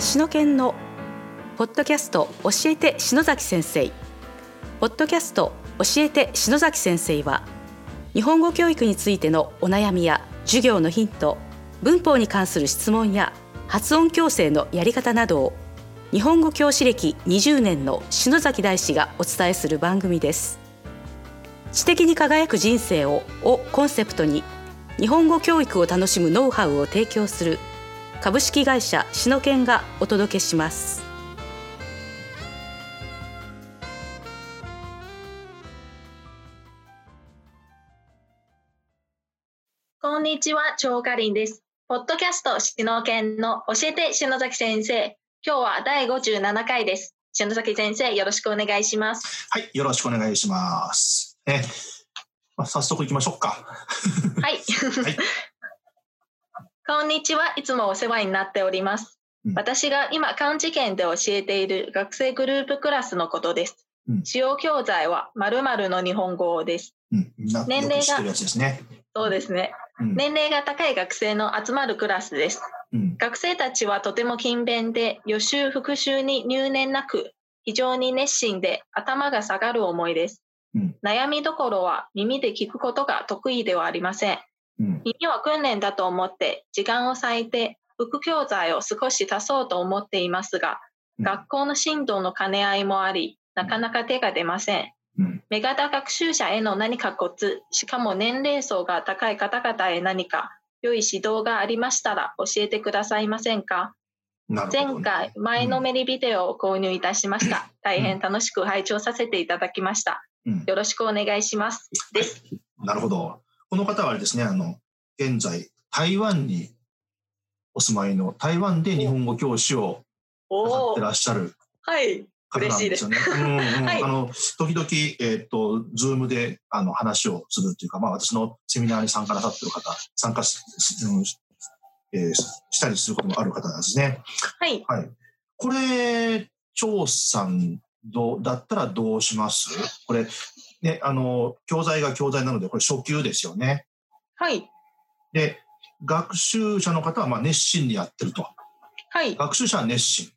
篠研のポッドキャスト教えて篠崎先生。ポッドキャスト教えて篠崎先生は日本語教育についてのお悩みや授業のヒント文法に関する質問や発音矯正のやり方などを日本語教師歴20年の篠崎大師がお伝えする番組です。知的に輝く人生ををコンセプトに日本語教育を楽しむノウハウを提供する株式会社シノケンがお届けしますこんにちは、超かりんです。ポッドキャスト、シノケンの教えて篠崎先生。今日は第57回です。篠崎先生、よろしくお願いします。はい、よろしくお願いします。ね、まあ、早速行きましょうか。はい。はいこんにちは、いつもお世話になっております。うん私が今、漢字研で教えている学生グループクラスのことです。うん使用教材は〇〇の日本語です。年齢が。そうですね。うん、年齢が高い学生の集まるクラスです。うん、学生たちはとても勤勉で予習復習に入念なく非常に熱心で頭が下がる思いですうん、悩みどころは耳で聞くことが得意ではありません、耳は訓練だと思って時間を割いて副教材を少し足そうと思っていますがうん。学校の進度の兼ね合いもありなかなか手が出ません。うん、目型学習者への何かコツしかも年齢層が高い方々へ何か良い指導がありましたら教えてくださいませんか？なるほど、前回前のめりビデオを購入いたしました。大変楽しく拝聴させていただきました。うん、よろしくお願いします。です。なるほど。この方はあれですね、あの、現在、台湾にお住まいの、台湾で日本語教師をなさってらっしゃるはい。方なんですよね。うんうん。はい。あの、時々、えっ、と、ズームで、あの、話をするっていうか、まあ、私のセミナーに参加なさってる方、参加し、うんえーしたりすることもある方なんですね。はい。はい。これ、張さんどうだったらどうします？これ、ね、あの、教材が教材なので、これ初級ですよね。はいで、学習者の方はまあ熱心にやってると。はい学習者は熱心。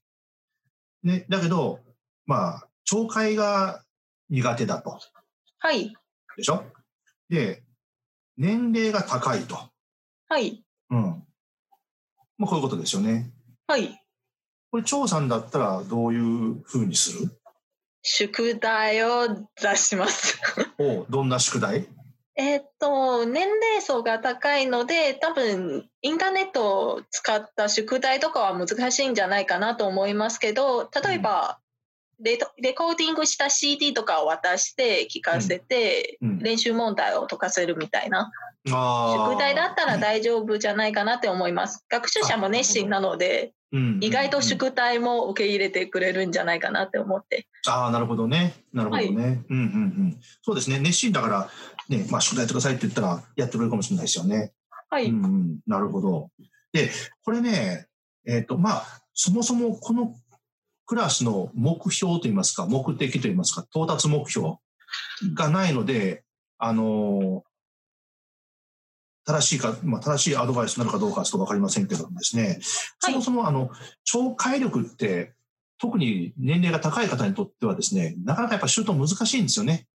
ね、だけど、まあ、聴解が苦手だと。はいでしょ？で、年齢が高いと。はいうん。まあ、こういうことですよね。はいこれ、張さんだったらどういうふうにする？宿題を出します。おどんな宿題？えっと年齢層が高いので多分インターネットを使った宿題とかは難しいんじゃないかなと思いますけど例えば、レトレコーディングした CD とかを渡して聞かせて、うん。練習問題を解かせるみたいな。宿題だったら大丈夫じゃないかなって思います。学習者も熱心なのでうん意外とうん宿題も受け入れてくれるんじゃないかなって思ってああ、なるほどね。なるほどね。うんうんうん。そうですね。熱心だから、ね、まあ、宿題やってくださいって言ったら、やってくれるかもしれないですよね。はい、うんうん。なるほど。で、これね、えっ、と、まあ、そもそもこのクラスの目標といいますか、目的といいますか、到達目標がないので、あの正しいか、まあ、正しいアドバイスになるかどうかはちょっとわかりませんけどもですね、はい。そもそもあの、聴解力って、特に年齢が高い方にとってはですね、なかなかやっぱ習得難しいんですよね、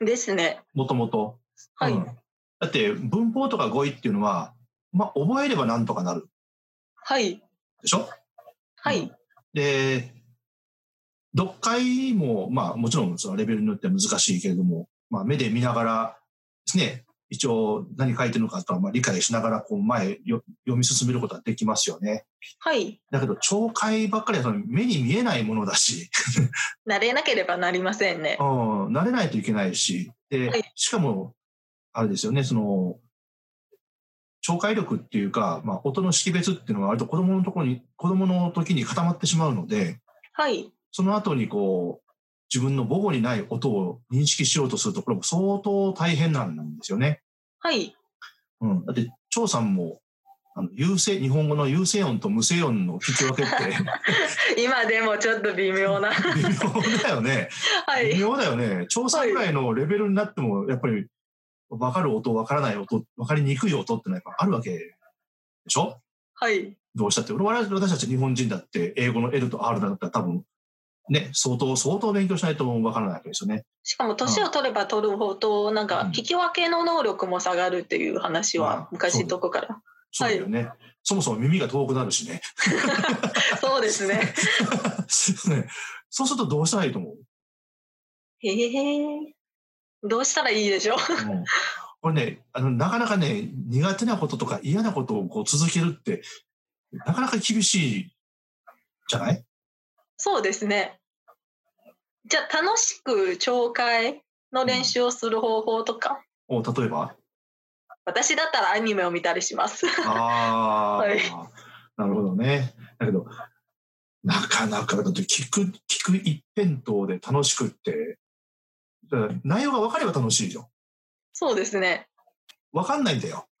ですね。もともと。はい、うん。だって文法とか語彙っていうのは、まあ、覚えればなんとかなる。はい。でしょ？はい。で、読解も、まあもちろんそのレベルによっては難しいけれども、まあ目で見ながらですね、一応何書いてるのかとはまあ理解しながらこう前よ読み進めることはできますよね。はい。だけど聴解ばっかりは目に見えないものだし、慣れなければなりませんね。うん、慣れないといけないし、で、はい。しかも、あれですよね、その、聴解力っていうか、まあ、音の識別っていうのは割と子供のところに、子供の時に固まってしまうので、はい。その後にこう、自分の母語にない音を認識しようとすると、これも相当大変なんですよね。はいうん。だって、張さんも、あの、有声、日本語の有声音と無声音の聞き分けって、今でもちょっと微妙な微妙だよね。はい微妙だよね。調査ぐらいのレベルになっても、やっぱり、分かる音、分からない音、分かりにくい音ってのはやっぱあるわけでしょ？はい。どうしたって。我々私たち日本人だって英語の L と R だったら多分、ね、相当、相当勉強しないとわからないわけですよね。しかも年を取れば取るほど、なんかうん引き分けの能力も下がるっていう話まあは昔どこから。そうだよね。そもそも耳が遠くなるしね。そうですね。ねそうするとどうしたらいいと思う？へえ。どうしたらいいでしょう？うんこれね、あの、なかなかね、苦手なこととか嫌なことをこう続けるって、なかなか厳しいじゃない？そうですね。じゃあ楽しく聴解の練習をする方法とか、お例えば？私だったらアニメを見たりします。ああ、はいなるほどね。だけど、なかなか、だって聞く、聞く一辺倒で楽しくって、内容が分かれば楽しいじゃん。そうですね。分かんないんだよ。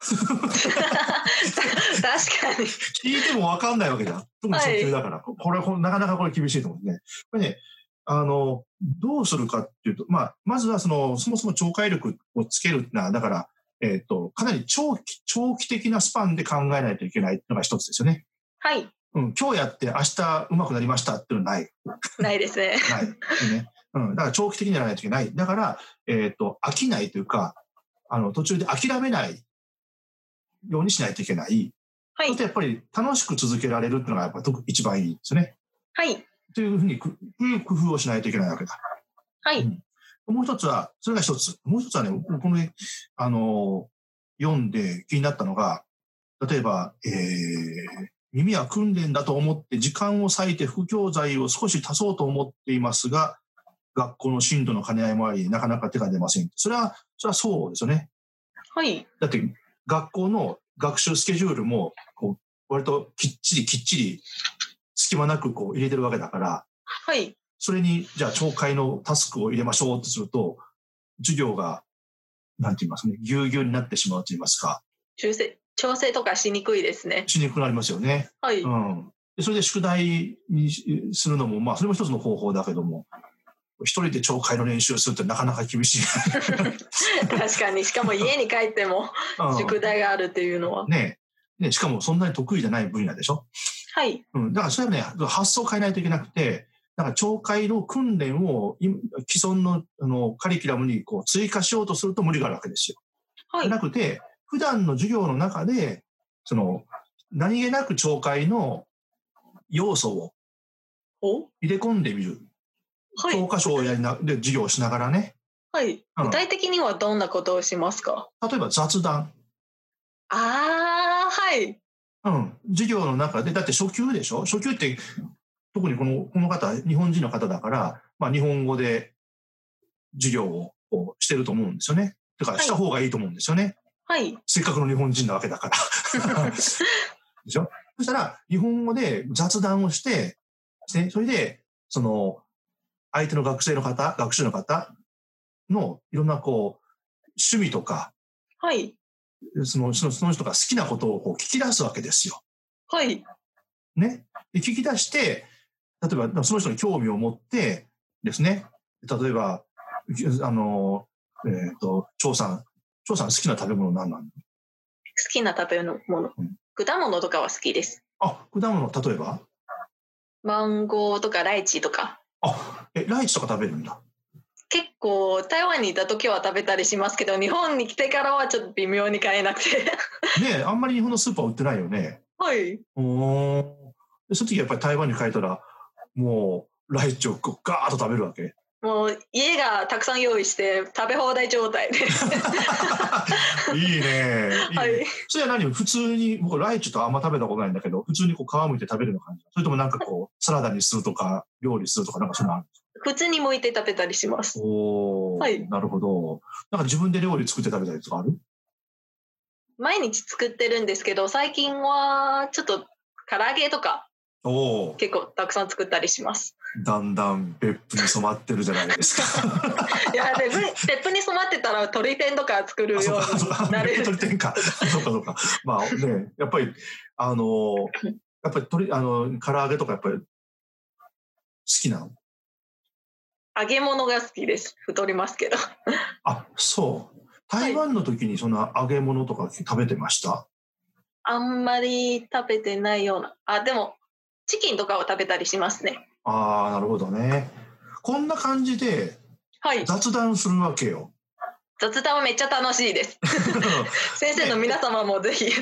確かに。聞いても分かんないわけじゃん。特に初級だから。これ、これなかなかこれ厳しいと思うんですね。これね、あの、どうするかっていうと、まあ、まずはその、そもそも聴解力をつけるっていうのは、だから、えっ、と、かなり長期、長期的なスパンで考えないといけないのが一つですよね。はい。うん、今日やって明日上手くなりましたっていうのはない。ないですね。ない。ね。うん。だから長期的にやらないといけない。だから、えっ、と、飽きないというか、あの、途中で諦めないようにしないといけない。はいそして。やっぱり楽しく続けられるっていうのがやっぱり一番いいですよね。はい。というふうに工夫をしないといけないわけだ。はい。もう一つは、それが一つ。もう一つはね、この、あの、読んで気になったのが、例えば、えー、耳は訓練だと思って時間を割いて副教材を少し足そうと思っていますが、学校の進度の兼ね合いもあり、なかなか手が出ません。それは、それはそうですよね。はい。だって、学校の学習スケジュールも、こう、割ときっちりきっちり、隙間なくこう入れてるわけだから、はい。それに、じゃあ、懲戒のタスクを入れましょうとすると、授業が、なんて言いますね、ぎゅうぎゅうになってしまうと言いますか、調整、調整とかしにくいですね。しにくくなりますよね。はい。うん。でそれで宿題にしするのも、まあ、それも一つの方法だけども、一人で懲戒の練習をするってなかなか厳しい。確かに。しかも家に帰ってもうん宿題があるっていうのは。ねねしかもそんなに得意じゃない分野でしょ？はい。うん。だからそれはね、発想を変えないといけなくて、だから懲戒の訓練を今既存のあのカリキュラムにこう追加しようとすると無理があるわけですよ。はいじゃ。なくて、普段の授業の中で、その、何気なく懲戒の要素をお？入れ込んでみる。はい教。科書をやりな、で、授業をしながらね。はい。うん具体的にはどんなことをしますか？例えば雑談。ああ、はい。うん。授業の中で、だって初級でしょ？初級って、特にこの、この方、日本人の方だから、まあ日本語で授業をこうしてると思うんですよね。だからした方がいいと思うんですよね。はい。せっかくの日本人なわけだから。でしょ？そしたら、日本語で雑談をして、ね、それで、その、相手の学生の方、学習の方のいろんなこう、趣味とか、はい。そのその人が好きなことをこう聞き出すわけですよ。はい。ね。で聞き出して、例えばその人に興味を持ってですね、例えば、あの、えっ、と、張さん、張さん好きな食べ物何なの好きな食べ物うん。果物とかは好きです。あ、果物、例えば？マンゴーとかライチとか。あ、え、ライチとか食べるんだ？結構台湾にいた時は食べたりしますけど日本に来てからはちょっと微妙に買えなくて。ねえあんまり日本のスーパー売ってないよね。はい。おー。でその時やっぱり台湾に帰ったら、もう、ライチをガーッと食べるわけ？もう家がたくさん用意して食べ放題状態で。いいね。はい。それは何？普通に、僕ライチとあんま食べたことないんだけど、普通にこう皮むいて食べるの感じ？それともなんかこう、サラダにするとか、料理するとか、なんかそういうのある普通に剥いて食べたりしますおーはいなるほど。なんか自分で料理作って食べたりとかある？毎日作ってるんですけど最近はちょっと唐揚げとかおお、結構たくさん作ったりしますだんだん別府に染まってるじゃないですか。いやで別府に染まってたら鶏天とか作るよ。うになれる鳥天か。そうか、そうか。まあね、やっぱり、あの、やっぱり鳥、あの、唐揚げとかやっぱり、好きなの？揚げ物が好きです太りますけどあ、そう。台湾の時にその揚げ物とか食べてました、あんまり食べてないような。あ、でも、チキンとかを食べたりしますね。ああ、なるほどね。こんな感じではい。雑談するわけよ。雑談はめっちゃ楽しいです。先生の皆様もぜひ。ね、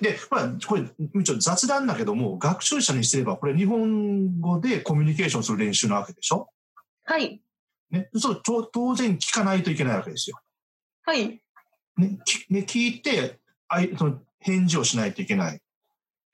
で、まあ、これ、一応雑談だけども、学習者にすれば、これ日本語でコミュニケーションする練習なわけでしょ？はい。ね、そ当然聞かないといけないわけですよ。はい。ね、きね聞いてあいその返事をしないといけない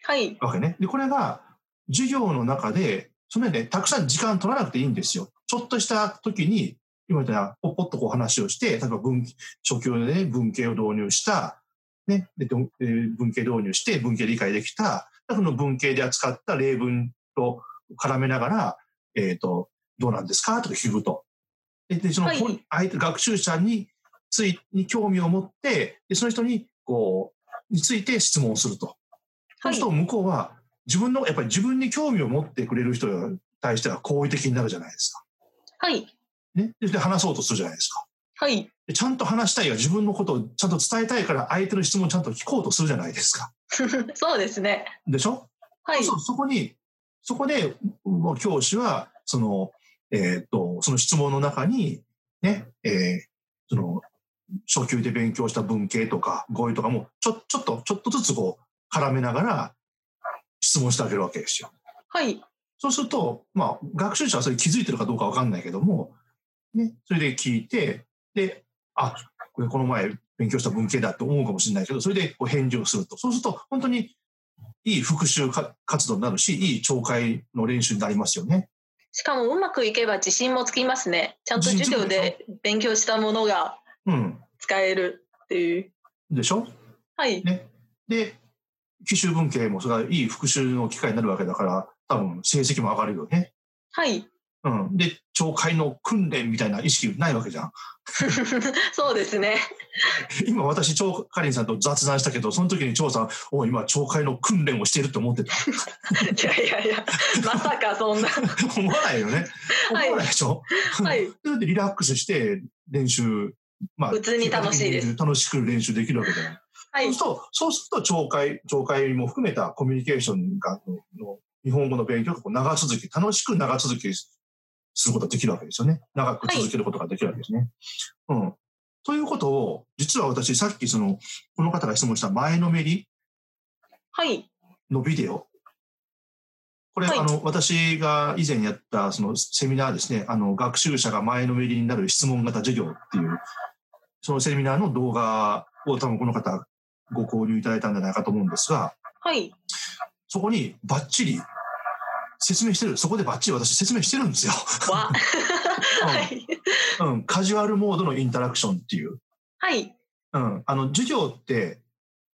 はい。わけね。で、これが授業の中で、そのね、たくさん時間取らなくていいんですよ。ちょっとした時に、今みたいな、ポッポッとこう話をして、例えば文、初級でね、文系を導入した、ね、で文系導入して、文系理解できた、その文系で扱った例文と絡めながら、えっ、と、どうなんですか？とか聞くと。で、でその、はい本相手、学習者につい、に興味を持って、でその人に、こう、について質問すると。そうすると向こうは自分の、やっぱり自分に興味を持ってくれる人に対しては好意的になるじゃないですか。はい。ね？で、話そうとするじゃないですか。はい。でちゃんと話したいが自分のことをちゃんと伝えたいから相手の質問をちゃんと聞こうとするじゃないですか。そうですね。でしょ？はい。そうそこに、そこで、教師は、その、えーっと、その質問の中に、ね、えーその、初級で勉強した文系とか語彙とかも、ちょ、ちょっと、ちょっとずつこう、絡めながら、質問してあげるわけですよ。はい。そうすると、まあ、学習者はそれ気づいてるかどうかわかんないけども、ね、それで聞いて、で、あ、これこの前勉強した文系だって思うかもしれないけど、それでこう返事をすると。そうすると、本当にいい復習か活動になるし、いい聴解の練習になりますよね。しかもうまくいけば自信もつきますね。ちゃんと授業で勉強したものがうん。使えるっていう。でしょ？はい。ね。で、奇襲文系もそれはいい復習の機会になるわけだから、多分成績も上がるよね。はい。うん。で、聴解の訓練みたいな意識ないわけじゃん。そうですね。今私、張かりんさんと雑談したけど、その時に張さん、お今、聴解の訓練をしているって思ってた？いやいやいや、まさかそんな。思わないよね。思はいわないでしょ？はい。それでリラックスして練習、まあ、普通に楽しいです楽しく練習できるわけじゃない。はい。そうすると、そうすると、聴解、聴解も含めたコミュニケーションが、のの日本語の勉強がこう長続き、楽しく長続きすることができるわけですよね。長く続けることができるわけですね。うん。ということを、実は私、さっきその、この方が質問した前のめりはい。のビデオ。これ、はいあの、私が以前やったそのセミナーですね、あの、学習者が前のめりになる質問型授業っていう、そのセミナーの動画を多分この方ご購入いただいたんじゃないかと思うんですが、はい。そこにバッチリ説明してる、そこでバッチリ私説明してるんですよ。わ。はい。うん、カジュアルモードのインタラクションっていう。はい。うん、あの、授業って、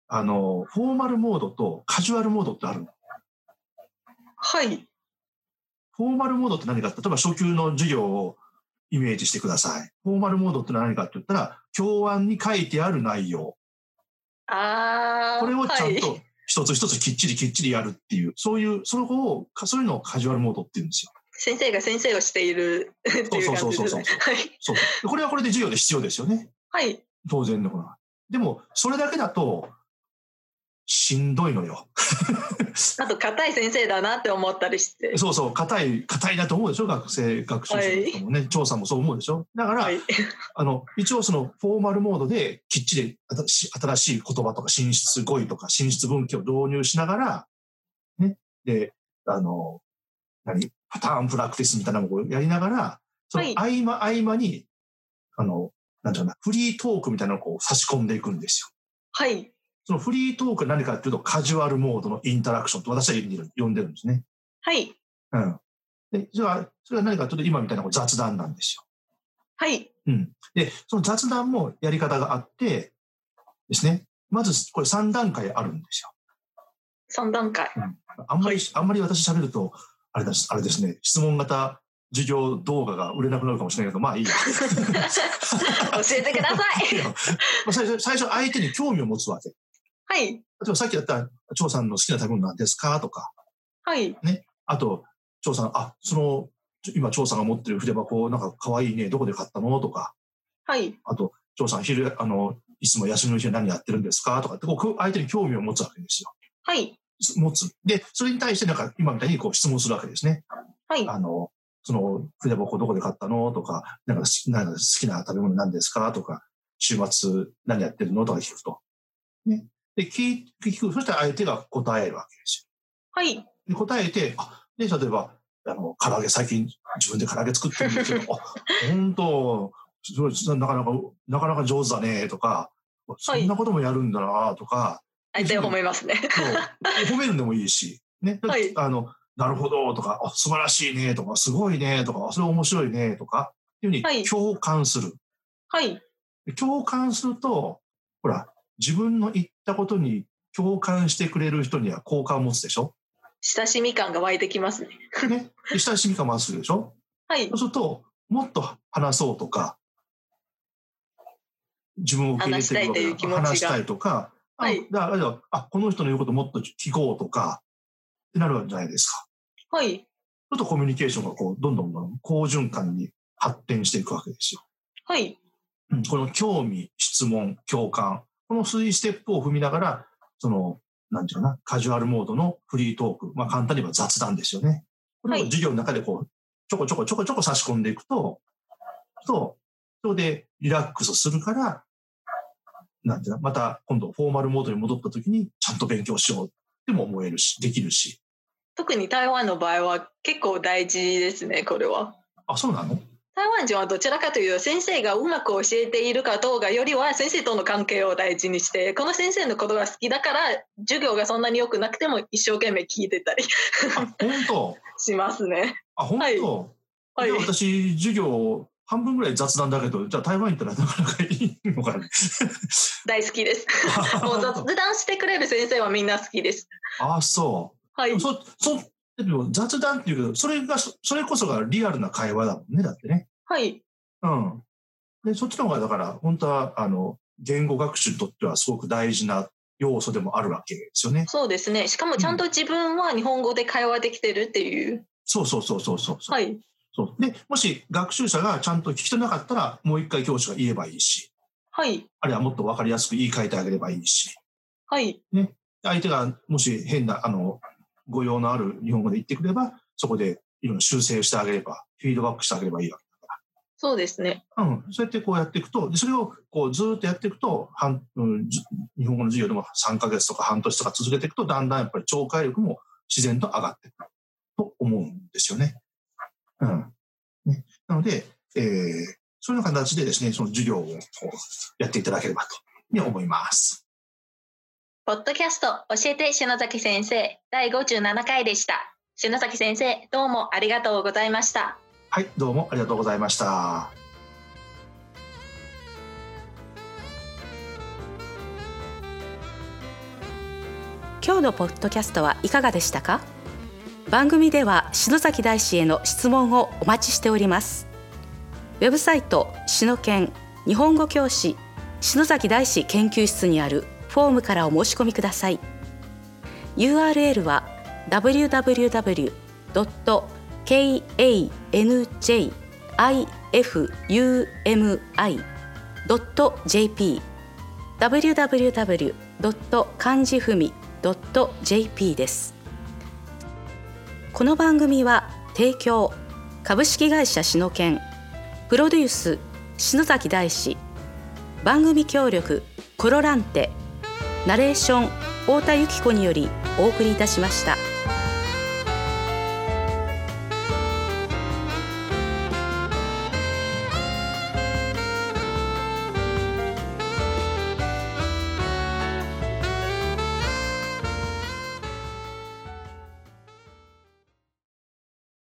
あの、フォーマルモードとカジュアルモードってあるの。はい。フォーマルモードって何か例えば初級の授業をイメージしてください。フォーマルモードって何かって言ったら、教案に書いてある内容。ああ。これをちゃんはと一つ一つきっちりきっちりやるっていう、そういう、その子を、そういうのをカジュアルモードって言うんですよ。先生が先生をしている っていう感じですそうそうそうね。そうはい。そう。でこれはこれで授業で必要ですよね。はい。当然のことな。でも、それだけだと、しんどいのよ。あと、硬い先生だなって思ったりして。そうそう、硬い、硬いなと思うでしょ？学生、学習者の人もね、調査もそう思うでしょ？だから、はい。あの、一応そのフォーマルモードできっちり新しい言葉とか進出語彙とか進出文献を導入しながら、ね、で、あの、何？パターンプラクティスみたいなのをやりながら、そのはい合間合間に、あの、なんていうかな、フリートークみたいなのをこう差し込んでいくんですよ。はい。そのフリートークは何かっていうと、カジュアルモードのインタラクションと私は呼んでる呼んでるんですね。はい。うん。で、それは、それは何かというと、今みたいな雑談なんですよ。はい。うん。で、その雑談もやり方があって、ですね。まず、これ3段階あるんですよ。3段階。あんまり、あんまり私喋ると、あれです、あれですね、質問型授業動画が売れなくなるかもしれないけど、まあいいや。教えてください。まあ最初、最初相手に興味を持つわけ。例はい。えばさっきやった、張さんの好きな食べ物なんですか？とか、はい。あと、張さん、あ、その、今、張さんが持ってる筆箱、なんか可愛いね、どこで買ったの？とか、はい。あと、張さん、昼、あの、1いつも休みの日は何やってるんですか？とかって、こう相手に興味を持つわけですよ。はい。持つ。で、それに対してなんか今みたいにこう質問するわけですね。はい。あの、その、筆箱どこで買ったの？とか、なんか好きなんか好きな食べ物何ですか？とか、週末何やってるの？とか聞くと。ね。で、聞聞く。そしたら相手が答えるわけですはい。よ。で、答えて、あ、で、例えば、あの、唐揚げ最近自分で唐揚げ作ってるんですけど、あ、本当すごい、なかなか、なかなか上手だね、とか、そんなこともやるんだな、とか、相手を褒めますね。そう褒めるんでもいいし、ね。はいあの、なるほどとか、あ素晴らしいねとか、すごいねとか、それ面白いねとか、っていうふうはいに共感する。はい。で共感すると、ほら、自分の言ったことに共感してくれる人には好感を持つでしょ？親しみ感が湧いてきますね。ね。で親しみ感もするでしょ？はいそう。すると、もっと話そうとか、自分を受け入れてるわけだ話したいとか、あはいだからあ、この人の言うこともっと聞こうとか、ってなるんじゃないですか。はい。ちょっとコミュニケーションがこう、どんどんどんどん好循環に発展していくわけですよ。はい。うんこの興味、質問、共感、この3ステップを踏みながら、その、なんていうかな、カジュアルモードのフリートーク、まあ簡単に言えば雑談ですよね。これをはい授業の中でこう、ちょこちょこちょこちょこ差し込んでいくと、と、それでリラックスするから、なんていうの、また今度フォーマルモードに戻った時にちゃんと勉強しようっても思えるし、できるし。特に台湾の場合は結構大事ですね、これは。あ、そうなの台湾人はどちらかというと先生がうまく教えているかどうかよりは先生との関係を大事にしてこの先生のことが好きだから授業がそんなに良くなくても一生懸命聞いてたりあ、本当？しますね。あ、本当、はいはい私、授業、半分ぐらい雑談だけど、じゃあ台湾行ったらなかなかいいのかね？大好きです。もう雑談してくれる先生はみんな好きです。あ、そう。はい。そ、そ、雑談っていうけど、それが、そそれこそがリアルな会話だもんね、だってね。はい。うん。で、そっちの方が、だから、本当は、あの、言語学習にとってはすごく大事な要素でもあるわけですよね。そうですね。しかもちゃんと自分は日本語で会話できてるっていう。そうそうそうそうそう。はい。そうで、もし学習者がちゃんと聞き取れなかったら、もう一回教師が言えばいいし、はい。あるいはもっとわかりやすく言い換えてあげればいいし、はい。相手がもし変な、あの、語用のある日本語で言ってくれば、そこでいろんな修正してあげれば、フィードバックしてあげればいいわけそうですね。だから。うん。そうやってこうやっていくと、でそれをこうずーっとやっていくと、半うん、じ日本語の授業でも3ヶ月とか半年とか続けていくと、だんだんやっぱり聴解力も自然と上がってくると思うんですよね。うん。ね、なので、えー、そういう形でですね、その授業をやっていただければと思います。ポッドキャスト教えて篠崎先生第57回でした。篠崎先生、どうもありがとうございました。はい、どうもありがとうございました。今日のポッドキャストはいかがでしたか？番組では篠崎大師への質問をお待ちしておりますウェブサイト篠研日本語教師篠崎大師研究室にあるフォームからお申し込みください URL は www.kanjifumi.jp www. 漢字ふみ .jp ですこの番組は提供株式会社篠研プロデュース篠崎大師番組協力コロランテナレーション太田由紀子によりお送りいたしました。